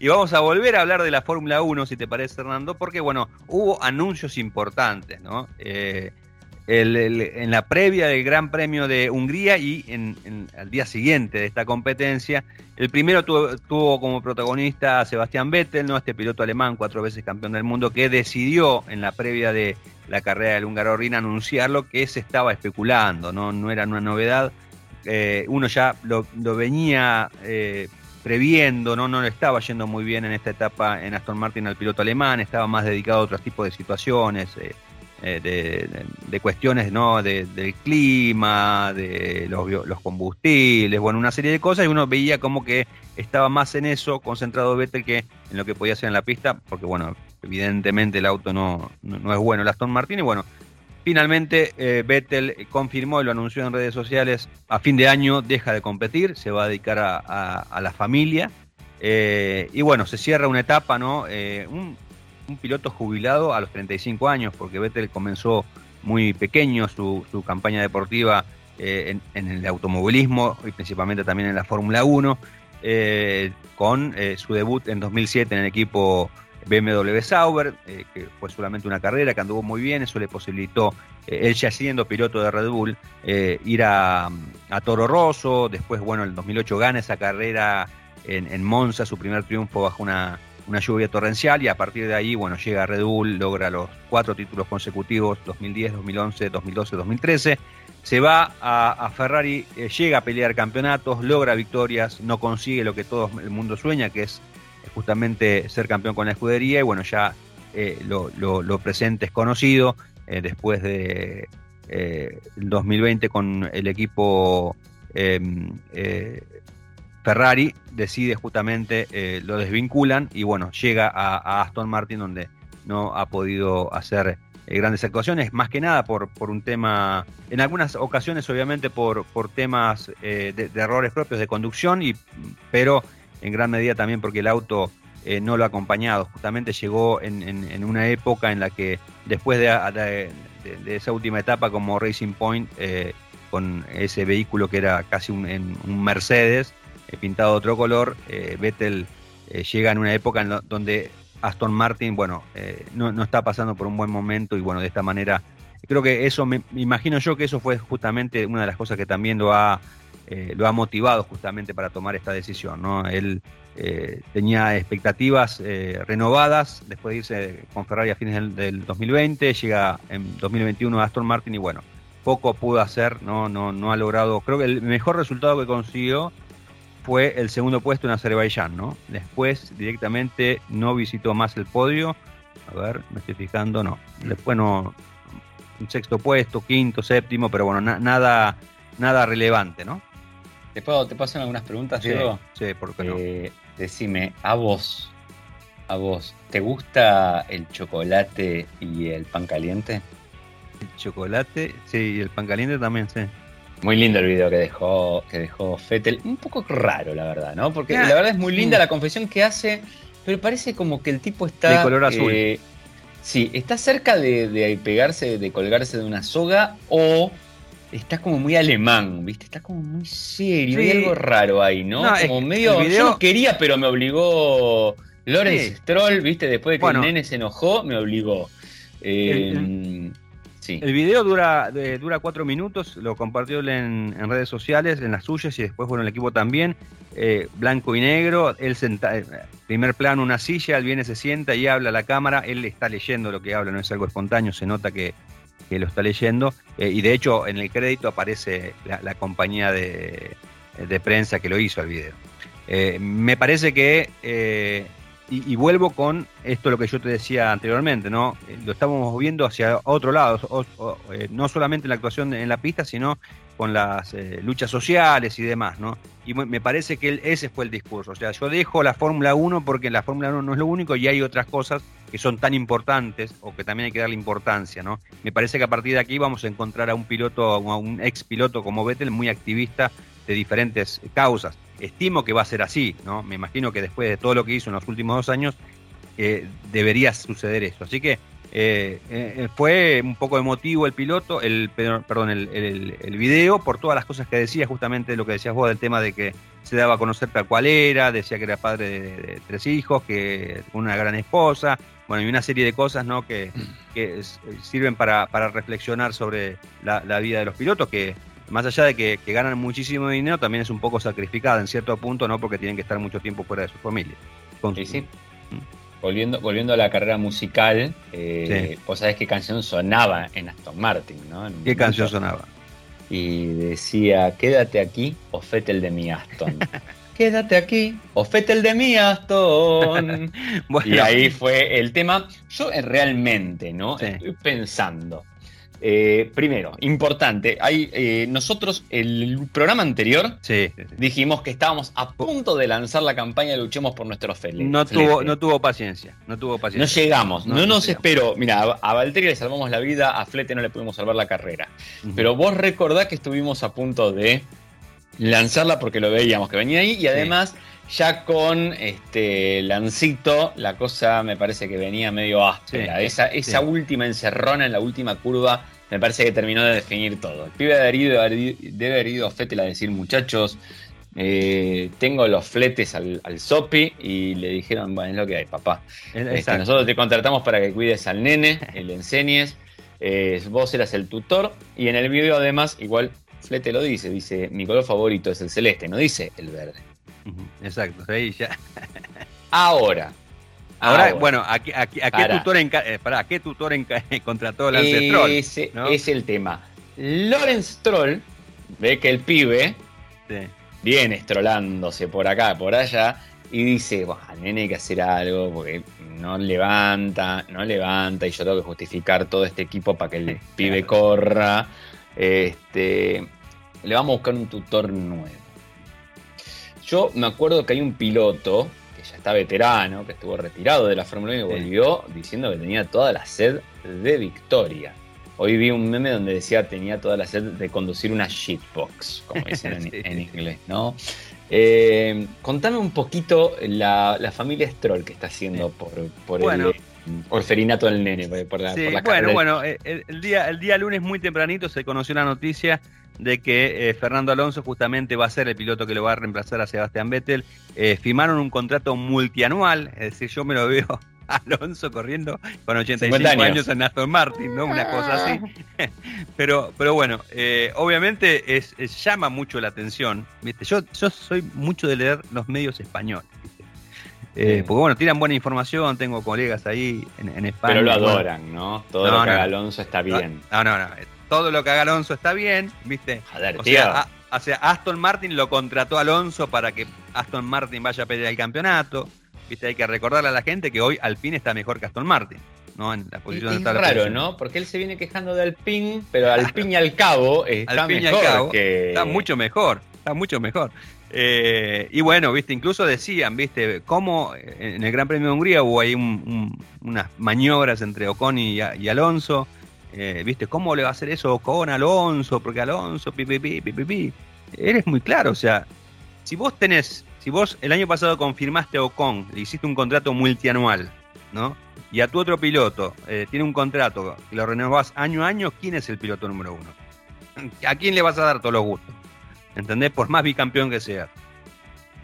Y vamos a volver a hablar de la Fórmula 1, si te parece, Hernando, porque, bueno, hubo anuncios importantes, ¿no? Eh, el- en la previa del Gran Premio de Hungría y en, al día siguiente de esta competencia, el primero tuvo, como protagonista a Sebastián Vettel, ¿no? Este piloto alemán, cuatro veces campeón del mundo, que decidió en la previa de la carrera del húngaro Rin anunciarlo que se estaba especulando, ¿no? No era una novedad. Eh, uno ya lo, lo venía eh, previendo, ¿no? no le estaba yendo muy bien en esta etapa en Aston Martin al piloto alemán, estaba más dedicado a otros tipos de situaciones, eh, eh, de, cuestiones ¿no? de- del clima, de los, combustibles, bueno, una serie de cosas, y uno veía como que estaba más en eso concentrado Vettel que en lo que podía hacer en la pista, porque bueno, evidentemente el auto no, no, es bueno el Aston Martin, y bueno, Finalmente, eh, Vettel confirmó y lo anunció en redes sociales, a fin de año deja de competir, se va a dedicar a, a- la familia. Eh, y bueno, se cierra una etapa, ¿no? Eh, un piloto jubilado a los 35 años, porque Vettel comenzó muy pequeño su, su campaña deportiva eh, en, el automovilismo y principalmente también en la Fórmula 1, eh, con eh, su debut en 2007 en el equipo BMW Sauber, que fue solamente una carrera que anduvo muy bien, eso le posibilitó, él ya siendo piloto de Red Bull, ir a, a Toro Rosso, después, bueno, en el 2008 gana esa carrera en, en Monza, su primer triunfo bajo una, una lluvia torrencial, y a partir de ahí, bueno, llega Red Bull, logra los cuatro títulos consecutivos, 2010, 2011, 2012, 2013, se va a, Ferrari, eh, llega a pelear campeonatos, logra victorias, no consigue lo que todo el mundo sueña, que es justamente ser campeón con la escudería y bueno, ya eh, lo, lo- presente es conocido eh, después de eh, el 2020 con el equipo eh, eh, Ferrari decide justamente, eh, lo desvinculan y bueno, llega a, Aston Martin donde no ha podido hacer eh, grandes actuaciones, más que nada por, por un tema, en algunas ocasiones obviamente por, por temas eh, de, errores propios de conducción, y, pero en gran medida también porque el auto no lo ha acompañado. Justamente llegó en, en- una época en la que después de, de- esa última etapa como Racing Point, con ese vehículo que era casi un, un Mercedes, pintado de otro color, eh, Vettel eh, llega en una época en lo- donde Aston Martin, bueno, eh, no, no está pasando por un buen momento y bueno, de esta manera, creo que eso, me, imagino yo que eso fue justamente una de las cosas que también lo ha, lo ha motivado justamente para tomar esta decisión, ¿no? Él tenía expectativas renovadas después de irse con Ferrari a fines del, del 2020, llega en 2021 a Aston Martin y bueno, poco pudo hacer, no, no, no ha logrado, creo que el mejor resultado que consiguió fue el segundo puesto en Azerbaiyán, ¿no? Después directamente no visitó más el podio, a ver, me estoy fijando, no, después no, un sexto puesto, quinto, séptimo, pero bueno, na- nada, nada relevante, ¿no? ¿Te puedo, te hacer algunas preguntas, Sí, Diego? sí, ¿por qué no? Eh, decime, a vos, a vos, ¿te gusta el chocolate y el pan caliente? El chocolate, sí, y el pan caliente también, sí. Muy lindo el video que dejó, que dejó Fettel. Un poco raro, la verdad, ¿no? Porque Ah, la verdad es muy linda la confesión que hace, pero parece como que el tipo está. De color azul. eh, sí, está cerca de, de pegarse, de colgarse de una soga, o está como muy alemán, ¿viste? Está como muy serio. Sí. Hay algo raro ahí, ¿no? Como medio. video- Yo no quería, pero me obligó. Lorenz Sí. Stroll, ¿viste? Después de que Bueno. el nene se enojó, me obligó. Eh, El video dura, de- dura cuatro minutos, lo compartió en, en redes sociales, en las suyas y después, bueno, el equipo también, eh, blanco y negro, él eh, primer plano, una silla, él viene, se sienta y habla a la cámara, él está leyendo lo que habla, no es algo espontáneo, se nota que, que lo está leyendo, eh, y de hecho en el crédito aparece la, la compañía de, de prensa que lo hizo el video. me parece que y, vuelvo con esto lo que yo te decía anteriormente, ¿no? Lo estamos viendo hacia otro lado, no solamente en la actuación en la pista, sino con las eh, luchas sociales y demás, ¿no? Y me parece que ese fue el discurso. O sea, yo dejo la Fórmula 1 porque la Fórmula 1 no es lo único y hay otras cosas que son tan importantes o que también hay que darle importancia, ¿no? Me parece que a partir de aquí vamos a encontrar a un piloto, a un ex piloto como Vettel muy activista de diferentes causas. Estimo que va a ser así, ¿no? Me imagino que después de todo lo que hizo en los últimos dos años, eh, debería suceder esto. Así que eh, eh, fue un poco emotivo el piloto, el perdón, el, el, video por todas las cosas que decía, justamente lo que decías vos del tema de que se daba a conocer tal cual era, decía que era padre de, tres hijos, que una gran esposa, bueno, y una serie de cosas ¿no? que, sirven para, reflexionar sobre la, vida de los pilotos, que más allá de que, ganan muchísimo dinero, también es un poco sacrificada en cierto punto, ¿no? Porque tienen que estar mucho tiempo fuera de su familia. sí, sí. Mm volviendo, volviendo a la carrera musical, eh, vos sabés qué canción sonaba en Aston Martin, ¿no? ¿Qué canción sonaba? Y decía, quédate aquí o fete el de mi Aston. quédate aquí o fete el de mi Aston. Y ahí fue el tema. Yo eh, realmente, ¿no? Estoy pensando. Eh, primero, importante, hay, eh, nosotros el programa anterior dijimos que estábamos a punto de lanzar la campaña Luchemos por nuestros felices. No tuvo, no tuvo paciencia, no tuvo paciencia. No llegamos, no, nos esperó. Mira, a, Valtteri le salvamos la vida, a Flete no le pudimos salvar la carrera. Pero vos recordás que estuvimos a punto de lanzarla porque lo veíamos que venía ahí y además ya con este Lancito la cosa me parece que venía medio áspera. esa esa última encerrona en la última curva me parece que terminó de definir todo. El pibe debe haber ido, a Fettel a decir, muchachos, eh, tengo los fletes al, al, Sopi y le dijeron, bueno, es lo que hay, papá. Este, nosotros te contratamos para que cuides al nene, le enseñes, eh, vos eras el tutor y en el video además, igual Flete lo dice, dice, mi color favorito es el celeste, no dice el verde. Exacto, ahí ya. Ahora, Ahora, bueno, ¿a, qué tutor, en, eh, qué tutor contrató Lance Stroll? Ese es el tema. Lorenz Stroll ve que el pibe viene estrolándose por acá, por allá, y dice, el nene hay que hacer algo porque no levanta, no levanta, y yo tengo que justificar todo este equipo para que el pibe corra. Este, le vamos a buscar un tutor nuevo. Yo me acuerdo que hay un piloto ya está veterano, que estuvo retirado de la Fórmula 1 y volvió diciendo que tenía toda la sed de victoria. Hoy vi un meme donde decía tenía toda la sed de conducir una shitbox, como dicen en, inglés, ¿no? Eh, contame un poquito la, familia Stroll que está haciendo por, por el orferinato del nene, por la, sí, Bueno, bueno, el, día, el día lunes muy tempranito se conoció la noticia de que eh, Fernando Alonso justamente va a ser el piloto que lo va a reemplazar a Sebastián Vettel. Eh, firmaron un contrato multianual, es decir, yo me lo veo Alonso corriendo con 85 años. en Aston Martin, ¿no? Una cosa así. pero, pero bueno, eh, obviamente es, llama mucho la atención. ¿viste? Yo, yo soy mucho de leer los medios españoles. Porque bueno, tiran buena información, tengo colegas ahí en, España. Pero lo adoran, ¿no? Todo lo que haga Alonso está bien. No, no, no todo lo que haga Alonso está bien, ¿viste? Joder, o, Sea, o sea, Aston Martin lo contrató Alonso para que Aston Martin vaya a pelear el campeonato. ¿Viste? Hay que recordarle a la gente que hoy Alpine está mejor que Aston Martin. ¿no? En la posición es, raro, ¿no? Porque él se viene quejando de Alpine, pero Alpine al cabo está mejor Está mucho mejor, está mucho mejor. Eh, y bueno, viste, incluso decían, viste, cómo en el Gran Premio de Hungría hubo ahí unas maniobras entre Ocon y Alonso. Eh, ¿Viste? ¿Cómo le va a hacer eso con Alonso? Porque Alonso, pi, pi, pi, pi, pi, Eres muy claro, o sea, si vos tenés, si vos el año pasado confirmaste a Ocon, le hiciste un contrato multianual, ¿no? Y a tu otro piloto eh, tiene un contrato y lo renovás año a año, ¿quién es el piloto número uno? ¿A quién le vas a dar todos los gustos? ¿Entendés? Por más bicampeón que sea.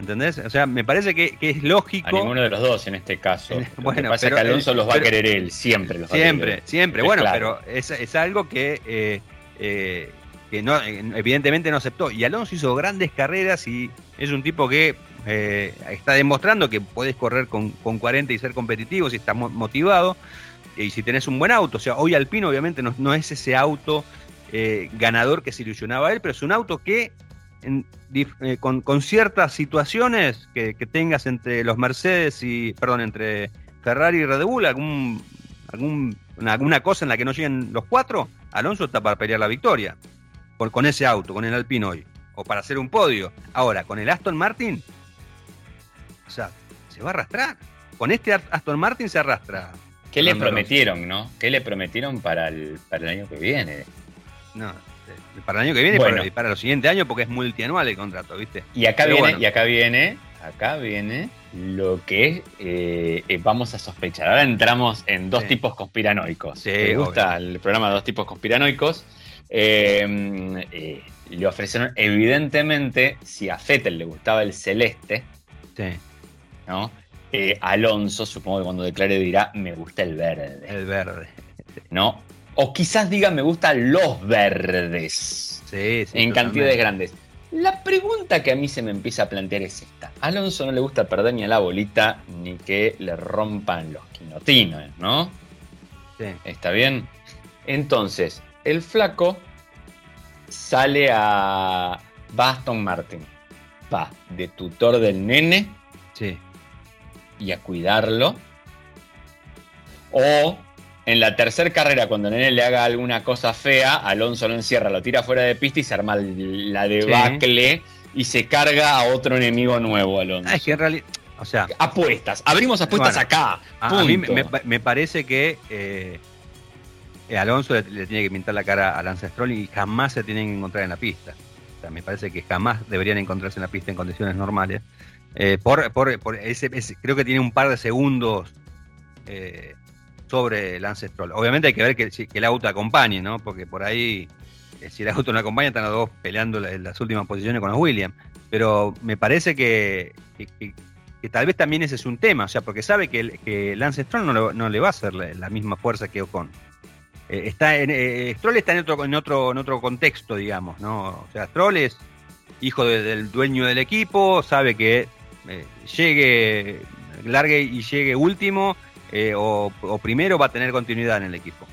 ¿Entendés? O sea, me parece que, es lógico. A ninguno de los dos en este caso. bueno, Lo que pasa es que Alonso los va a querer él, siempre los Siempre, va siempre. Bueno, pero es, algo que, eh, eh, que no, evidentemente no aceptó. Y Alonso hizo grandes carreras y es un tipo que eh, está demostrando que podés correr con, 40 y ser competitivo si estás motivado y si tenés un buen auto. O sea, hoy Alpino obviamente no, no es ese auto ganador que se ilusionaba a él, pero es un auto que eh, con, ciertas situaciones que, tengas entre los Mercedes y, perdón, entre Ferrari y Red Bull, algún, algún, alguna cosa en la que no lleguen los cuatro, Alonso está para pelear la victoria por, con ese auto, con el Alpine hoy, o para hacer un podio. Ahora, con el Aston Martin, o sea, se va a arrastrar. Con este Aston Martin se arrastra. ¿Qué le prometieron, no? ¿Qué le prometieron para el, para el año que viene? No, para el año que viene y para, los siguientes años porque es multianual el contrato, ¿viste? Y acá viene, y acá viene, acá viene lo que eh, eh, vamos a sospechar. Ahora entramos en dos tipos conspiranoicos. ¿Te gusta el programa Dos tipos conspiranoicos? Eh, le ofrecieron, evidentemente, si a Fettel le gustaba el celeste, ¿no? Alonso, supongo que cuando declare dirá, me gusta el verde. El verde. ¿No? O quizás diga me gustan los verdes. Sí, sí, en cantidades grandes. La pregunta que a mí se me empieza a plantear es esta. A Alonso no le gusta perder ni a la bolita ni que le rompan los quinotines, ¿no? Sí. ¿Está bien? Entonces, el flaco sale a Baston Martin. Va de tutor del nene. Sí. Y a cuidarlo. O en la tercera carrera, cuando Nene le haga alguna cosa fea, Alonso lo encierra, lo tira fuera de pista y se arma la debacle y se carga a otro enemigo nuevo, Alonso. Ah, es que en realidad. O sea. Apuestas. Abrimos apuestas acá. A, mí me, parece que eh, Alonso le, tiene que pintar la cara a Lance Stroll y jamás se tienen que encontrar en la pista. O sea, me parece que jamás deberían encontrarse en la pista en condiciones normales. Eh, por, ese, creo que tiene un par de segundos eh, sobre Lance Stroll. Obviamente hay que ver que, el auto acompañe, ¿no? Porque por ahí, eh, si el auto no acompaña, están los dos peleando en las últimas posiciones con los Williams. Pero me parece que, tal vez también ese es un tema, o sea, porque sabe que, Lance Stroll no, le va a hacer la, misma fuerza que Ocon. Eh, está en, eh, Stroll está en otro, en, otro, en otro contexto, digamos, ¿no? O sea, Stroll es hijo del dueño del equipo, sabe que llegue, largue y llegue último, eh, o, primero va a tener continuidad en el equipo.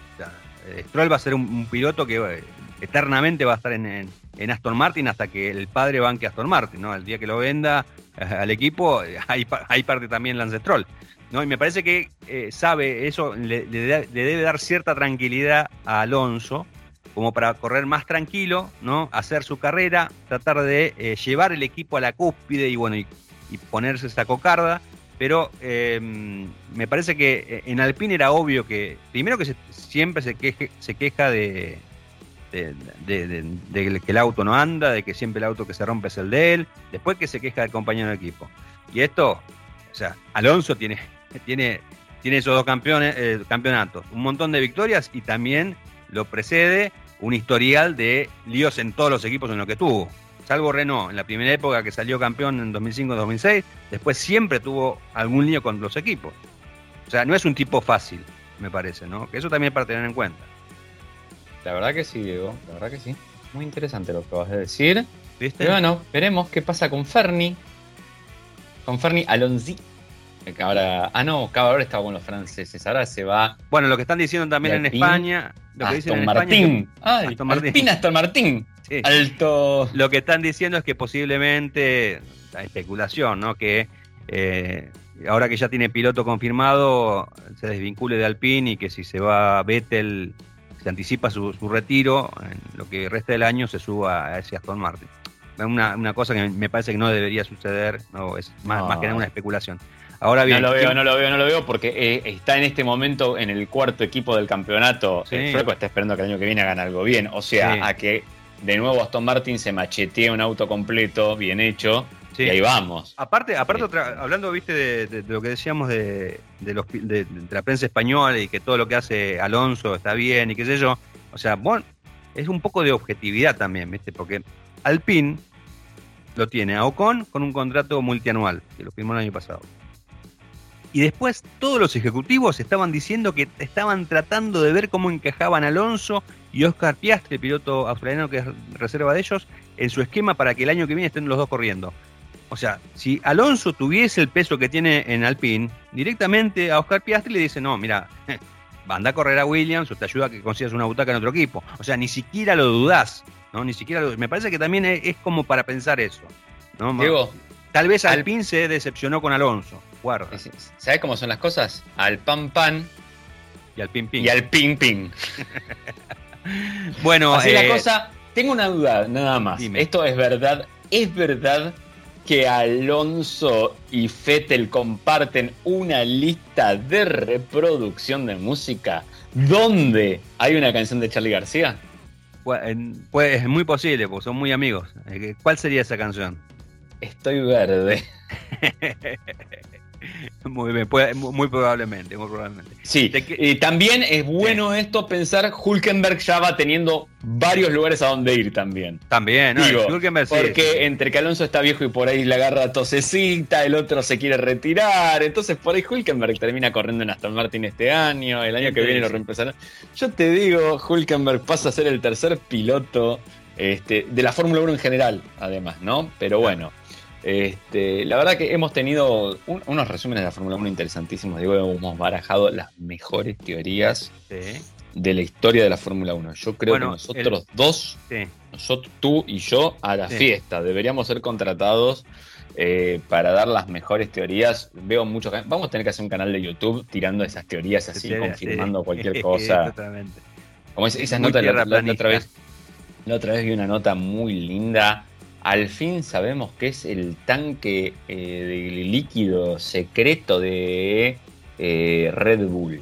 Eh, Stroll va a ser un, piloto que eh, eternamente va a estar en, Aston Martin hasta que el padre banque Aston Martin, ¿no? El día que lo venda al equipo, hay, parte también Lance Stroll. ¿no? Y me parece que sabe eso, le, debe dar cierta tranquilidad a Alonso, como para correr más tranquilo, ¿no? Hacer su carrera, tratar de llevar el equipo a la cúspide y bueno, y ponerse esa cocarda pero em, me parece que eh, en Alpine era obvio que, primero que siempre se, se queja de, que el auto no anda, de que siempre el auto que se rompe es el de él, después que se queja del compañero de equipo. Y esto, o sea, Alonso tiene, tiene, tiene esos dos campeones, eh, campeonatos, un montón de victorias y también lo precede un historial de líos en todos los equipos en los que tuvo salvo Renault, en la primera época que salió campeón en 2005-2006, después siempre tuvo algún lío con los equipos. O sea, no es un tipo fácil, me parece, ¿no? Que eso también es para tener en cuenta. La verdad que sí, Diego, la verdad que sí. Muy interesante lo que vas a decir. ¿Viste? Pero bueno, veremos qué pasa con Ferni. Con Ferni Alonzi. ahora, ah, no, ahora estaba con los franceses. Ahora se va. Bueno, lo que están diciendo también en España. Lo que dicen en Martín. Ay, Aston Martín. Aston Martín. Alto. Lo que están diciendo es que posiblemente, la especulación, ¿no? Que eh, ahora que ya tiene piloto confirmado, se desvincule de Alpine y que si se va a Vettel, se anticipa su, retiro, en lo que resta del año se suba a ese Aston Martin. Una, una cosa que me parece que no debería suceder, no es más, más que nada una especulación. Ahora bien, no lo veo, no lo veo, no lo veo, porque eh, está en este momento en el cuarto equipo del campeonato. El Freco está esperando que el año que viene hagan algo bien. O sea, a que de nuevo Aston Martin se machetee un auto completo, bien hecho, y ahí vamos. Aparte, aparte hablando, viste, de, lo que decíamos de, los, de, la prensa española y que todo lo que hace Alonso está bien y qué sé yo, o sea, bueno, es un poco de objetividad también, viste, porque Alpine lo tiene a Ocon con un contrato multianual, que lo firmó el año pasado. Y después todos los ejecutivos estaban diciendo que estaban tratando de ver cómo encajaban Alonso y Oscar Piastri, piloto australiano que es reserva de ellos, en su esquema para que el año que viene estén los dos corriendo. O sea, si Alonso tuviese el peso que tiene en Alpine, directamente a Oscar Piastri le dice, no, mira, anda a correr a Williams o te ayuda a que consigas una butaca en otro equipo. O sea, ni siquiera lo dudás. ¿no? Ni siquiera lo- me parece que también es, como para pensar eso. ¿no? Diego, Tal vez al- Alpine se decepcionó con Alonso. Guarda. ¿sabes cómo son las cosas? Al pan pan Y al pin pin. y al ping ping. Bueno, Así eh, la cosa, tengo una duda nada más. Dime. Esto es verdad, es verdad que Alonso y Fettel comparten una lista de reproducción de música donde hay una canción de Charlie García. pues, es muy posible, porque son muy amigos. Eh, ¿Cuál sería esa canción? Estoy verde. Muy bien, muy probablemente, muy probablemente. Sí, ¿De qué- y también es bueno esto pensar, Hulkenberg ya va teniendo varios lugares a donde ir también. También, ¿no? Digo, sí, Porque sí, entre que Alonso está viejo y por ahí le agarra tosecita, el otro se quiere retirar, entonces por ahí Hulkenberg termina corriendo en Aston Martin este año, el año ¿Quién que viene lo dice? reemplazará. Yo te digo, Hulkenberg pasa a ser el tercer piloto este, de la Fórmula 1 en general, además, ¿no? Pero bueno, este, la verdad que hemos tenido un- unos resúmenes de la Fórmula 1 interesantísimos, digo, hemos barajado las mejores teorías Sí, de la historia de la Fórmula 1. Yo creo Bueno, que nosotros dos sí. nosotros, tú y yo a la Sí. fiesta. Deberíamos ser contratados eh, para dar las mejores teorías. Veo muchos. Vamos a tener que hacer un canal de YouTube tirando esas teorías así, Sí, confirmando sí. cualquier cosa. Totalmente. Como es- esas Muy notas, la, la- la otra vez, la otra vez vi una nota muy linda. Al fin sabemos que es el tanque eh, de líquido secreto de eh, Red Bull.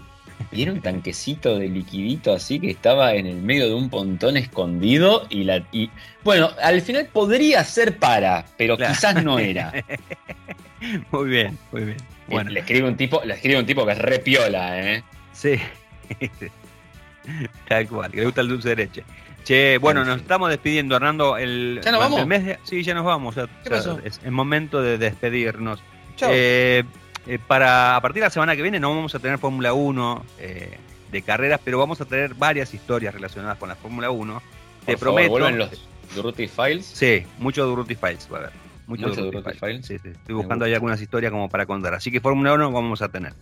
Y era un tanquecito de liquidito así que estaba en el medio de un pontón escondido y la y bueno, al final podría ser para, pero Claro. quizás no era. Muy bien, muy bien. Bueno, Le escribe un tipo, le escribe un tipo que es re piola, ¿eh? sí. Tal cual, que le gusta el dulce de leche. Che, bueno, En nos estamos despidiendo, Hernando. El, ¿Ya nos vamos? el mes de- sí, ya nos vamos. ya- ¿Qué ya pasó? Es el momento de despedirnos. Chao. Eh, eh, para a partir de la semana que viene no vamos a tener Fórmula 1 eh, de carreras, pero vamos a tener varias historias relacionadas con la Fórmula 1. Te Por favor, prometo. vuelven los Durruti Files. Sí, mucho Durruti Files va a haber. Mucho, Mucho Durruti Durruti Files. Files. Sí, sí, Estoy buscando ahí algunas historias como para contar. Así que Fórmula 1 vamos a tener.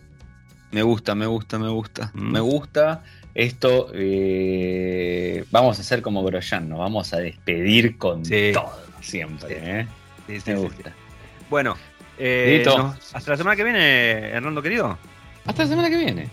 Me gusta, me gusta, me gusta. Mm. Me gusta. Esto eh, vamos a hacer como Grosjean, nos vamos a despedir con Sí. todo, siempre. Sí. ¿eh? Sí, sí, Me sí, gusta. sí. Bueno, eh, nos- hasta la semana que viene, Hernando querido. Hasta la semana que viene.